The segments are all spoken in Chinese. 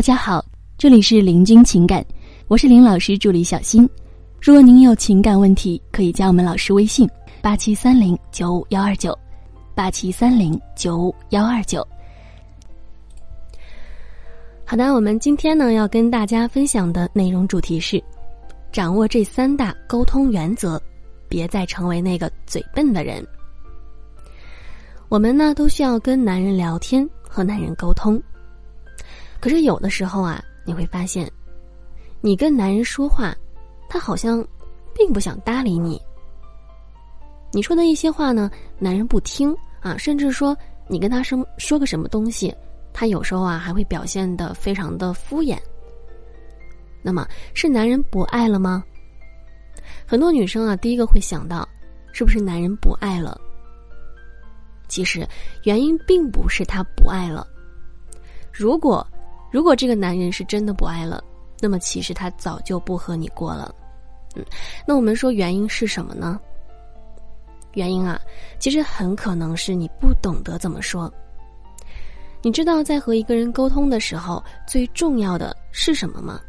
大家好，这里是林君情感，我是林老师助理小新。如果您有情感问题，可以加我们老师微信：八七三零九五幺二九，八七三零九五幺二九。好的，我们今天呢要跟大家分享的内容主题是：掌握这三大沟通原则，别再成为那个嘴笨的人。我们呢都需要跟男人聊天和男人沟通，可是有的时候啊，你会发现，你跟男人说话，他好像并不想搭理你。你说的一些话呢，男人不听啊，甚至说你跟他说说个什么东西，他有时候啊还会表现的非常的敷衍。那么是男人不爱了吗？很多女生啊，第一个会想到，是不是男人不爱了？其实，原因并不是他不爱了。如果，如果这个男人是真的不爱了，那么其实他早就不和你过了。嗯，那我们说原因是什么呢？原因啊，其实很可能是你不懂得怎么说。你知道在和一个人沟通的时候，最重要的是什么吗？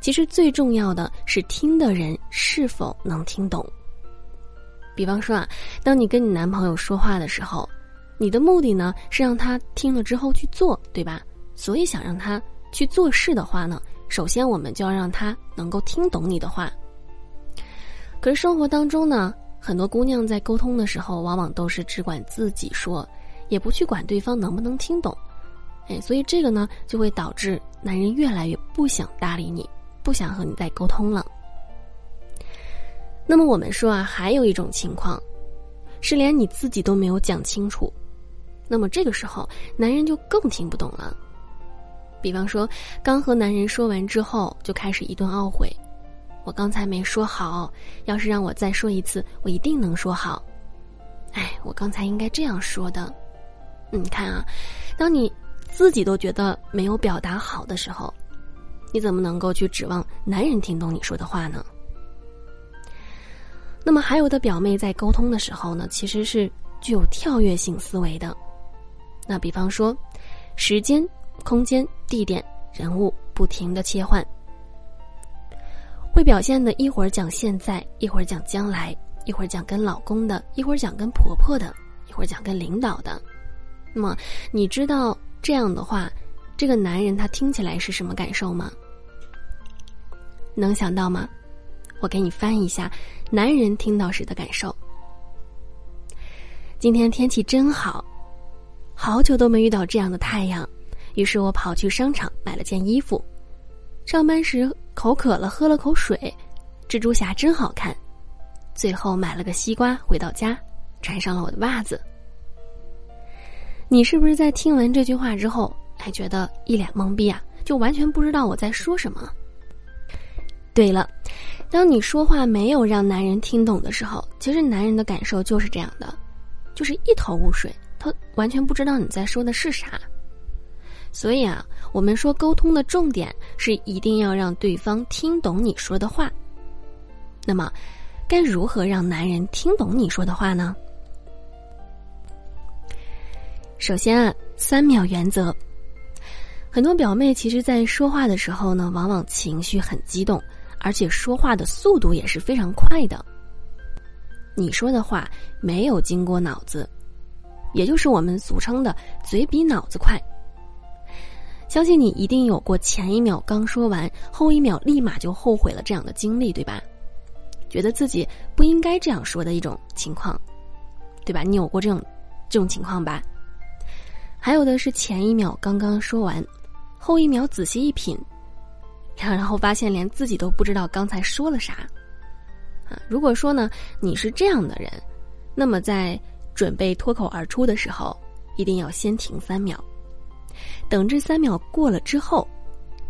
其实最重要的是听的人是否能听懂。比方说啊，当你跟你男朋友说话的时候，你的目的呢是让他听了之后去做，对吧？所以想让他去做事的话呢，首先我们就要让他能够听懂你的话。可是生活当中呢，很多姑娘在沟通的时候，往往都是只管自己说，也不去管对方能不能听懂。哎，所以这个呢，就会导致男人越来越不想搭理你，不想和你再沟通了。那么我们说啊，还有一种情况，是连你自己都没有讲清楚，那么这个时候男人就更听不懂了。比方说，刚和男人说完之后，就开始一顿懊悔：“我刚才没说好，要是让我再说一次，我一定能说好。”哎，我刚才应该这样说的。你看啊，当你自己都觉得没有表达好的时候，你怎么能够去指望男人听懂你说的话呢？那么还有的表妹在沟通的时候呢，其实是具有跳跃性思维的。那比方说，时间、空间、地点、人物不停的切换，会表现的一会儿讲现在，一会儿讲将来，一会儿讲跟老公的，一会儿讲跟婆婆的，一会儿讲跟领导的。那么你知道这样的话，这个男人他听起来是什么感受吗？能想到吗？我给你翻译一下，男人听到时的感受。今天天气真好，好久都没遇到这样的太阳，于是我跑去商场买了件衣服。上班时口渴了，喝了口水，蜘蛛侠真好看。最后买了个西瓜，回到家穿上了我的袜子。你是不是在听完这句话之后，还觉得一脸懵逼啊？就完全不知道我在说什么？对了。当你说话没有让男人听懂的时候，其实男人的感受就是这样的，就是一头雾水，他完全不知道你在说的是啥。所以啊，我们说沟通的重点是一定要让对方听懂你说的话。那么，该如何让男人听懂你说的话呢？首先啊，三秒原则。很多表妹其实，在说话的时候呢，往往情绪很激动。而且说话的速度也是非常快的。你说的话没有经过脑子，也就是我们俗称的“嘴比脑子快”。相信你一定有过前一秒刚说完，后一秒立马就后悔了这样的经历，对吧？觉得自己不应该这样说的一种情况，对吧？你有过这种这种情况吧？还有的是前一秒刚刚说完，后一秒仔细一品。然后发现连自己都不知道刚才说了啥，啊！如果说呢你是这样的人，那么在准备脱口而出的时候，一定要先停三秒，等这三秒过了之后，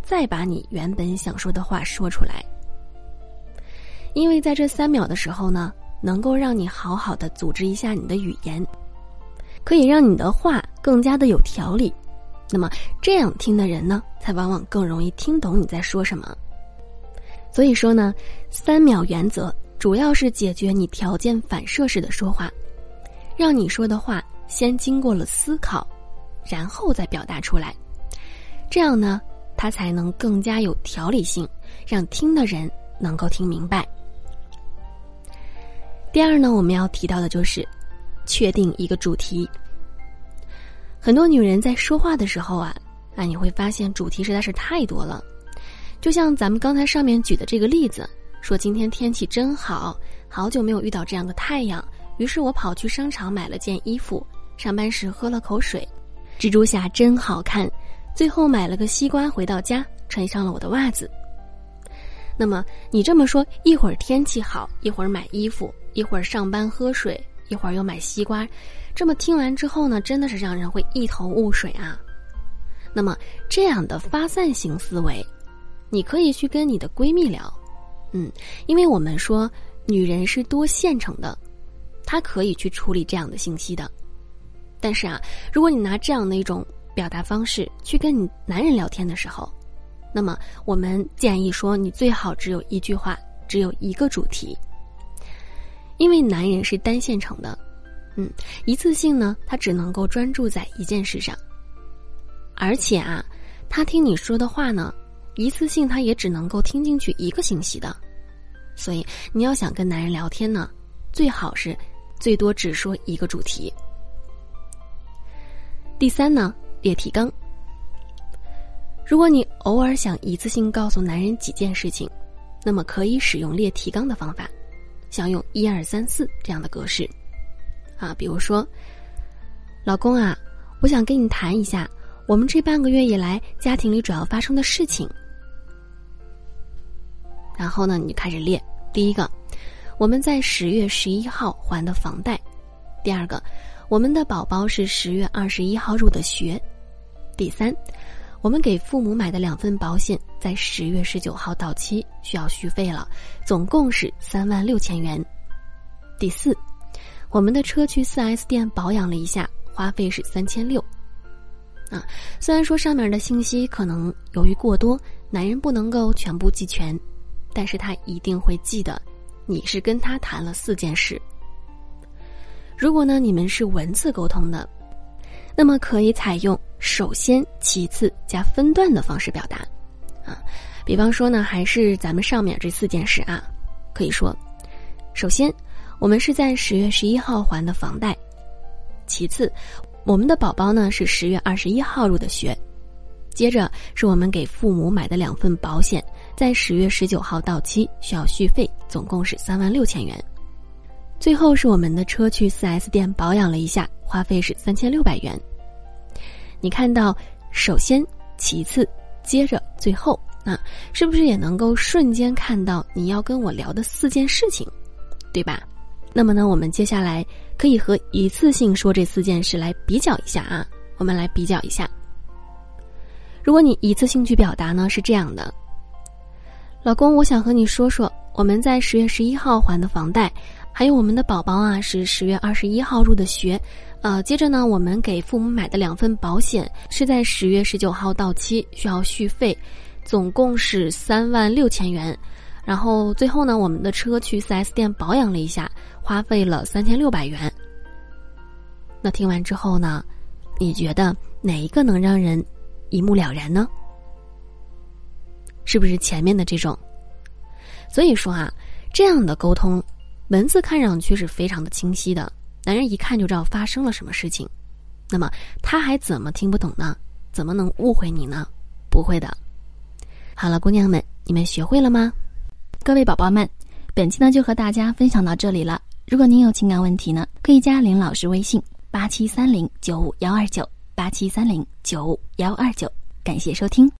再把你原本想说的话说出来。因为在这三秒的时候呢，能够让你好好的组织一下你的语言，可以让你的话更加的有条理。那么这样听的人呢，才往往更容易听懂你在说什么。所以说呢，三秒原则主要是解决你条件反射式的说话，让你说的话先经过了思考，然后再表达出来。这样呢，它才能更加有条理性，让听的人能够听明白。第二呢，我们要提到的就是确定一个主题。很多女人在说话的时候啊，啊，你会发现主题实在是太多了。就像咱们刚才上面举的这个例子，说今天天气真好，好久没有遇到这样的太阳，于是我跑去商场买了件衣服，上班时喝了口水，蜘蛛侠真好看，最后买了个西瓜回到家，穿上了我的袜子。那么你这么说，一会儿天气好，一会儿买衣服，一会儿上班喝水，一会儿又买西瓜，这么听完之后呢，真的是让人会一头雾水啊。那么这样的发散型思维。你可以去跟你的闺蜜聊，嗯，因为我们说女人是多线程的，她可以去处理这样的信息的。但是啊，如果你拿这样的一种表达方式去跟你男人聊天的时候，那么我们建议说，你最好只有一句话，只有一个主题，因为男人是单线程的，嗯，一次性呢，他只能够专注在一件事上，而且啊，他听你说的话呢。一次性，他也只能够听进去一个信息的，所以你要想跟男人聊天呢，最好是最多只说一个主题。第三呢，列提纲。如果你偶尔想一次性告诉男人几件事情，那么可以使用列提纲的方法，像用一二三四这样的格式，啊，比如说，老公啊，我想跟你谈一下我们这半个月以来家庭里主要发生的事情。然后呢，你就开始列。第一个，我们在十月十一号还的房贷；第二个，我们的宝宝是十月二十一号入的学；第三，我们给父母买的两份保险在十月十九号到期，需要续费了，总共是三万六千元；第四，我们的车去四 S 店保养了一下，花费是三千六。啊，虽然说上面的信息可能由于过多，男人不能够全部记全。但是他一定会记得，你是跟他谈了四件事。如果呢你们是文字沟通的，那么可以采用首先、其次加分段的方式表达，啊，比方说呢还是咱们上面这四件事啊，可以说，首先我们是在十月十一号还的房贷，其次我们的宝宝呢是十月二十一号入的学，接着是我们给父母买的两份保险。在十月十九号到期，需要续费，总共是三万六千元。最后是我们的车去四 S 店保养了一下，花费是三千六百元。你看到，首先，其次，接着，最后，啊，是不是也能够瞬间看到你要跟我聊的四件事情，对吧？那么呢，我们接下来可以和一次性说这四件事来比较一下啊。我们来比较一下。如果你一次性去表达呢，是这样的。老公，我想和你说说，我们在十月十一号还的房贷，还有我们的宝宝啊是十月二十一号入的学，呃，接着呢，我们给父母买的两份保险是在十月十九号到期，需要续费，总共是三万六千元，然后最后呢，我们的车去四 S 店保养了一下，花费了三千六百元。那听完之后呢，你觉得哪一个能让人一目了然呢？是不是前面的这种？所以说啊，这样的沟通，文字看上去是非常的清晰的，男人一看就知道发生了什么事情。那么他还怎么听不懂呢？怎么能误会你呢？不会的。好了，姑娘们，你们学会了吗？各位宝宝们，本期呢就和大家分享到这里了。如果您有情感问题呢，可以加林老师微信：八七三零九五幺二九八七三零九五幺二九。感谢收听。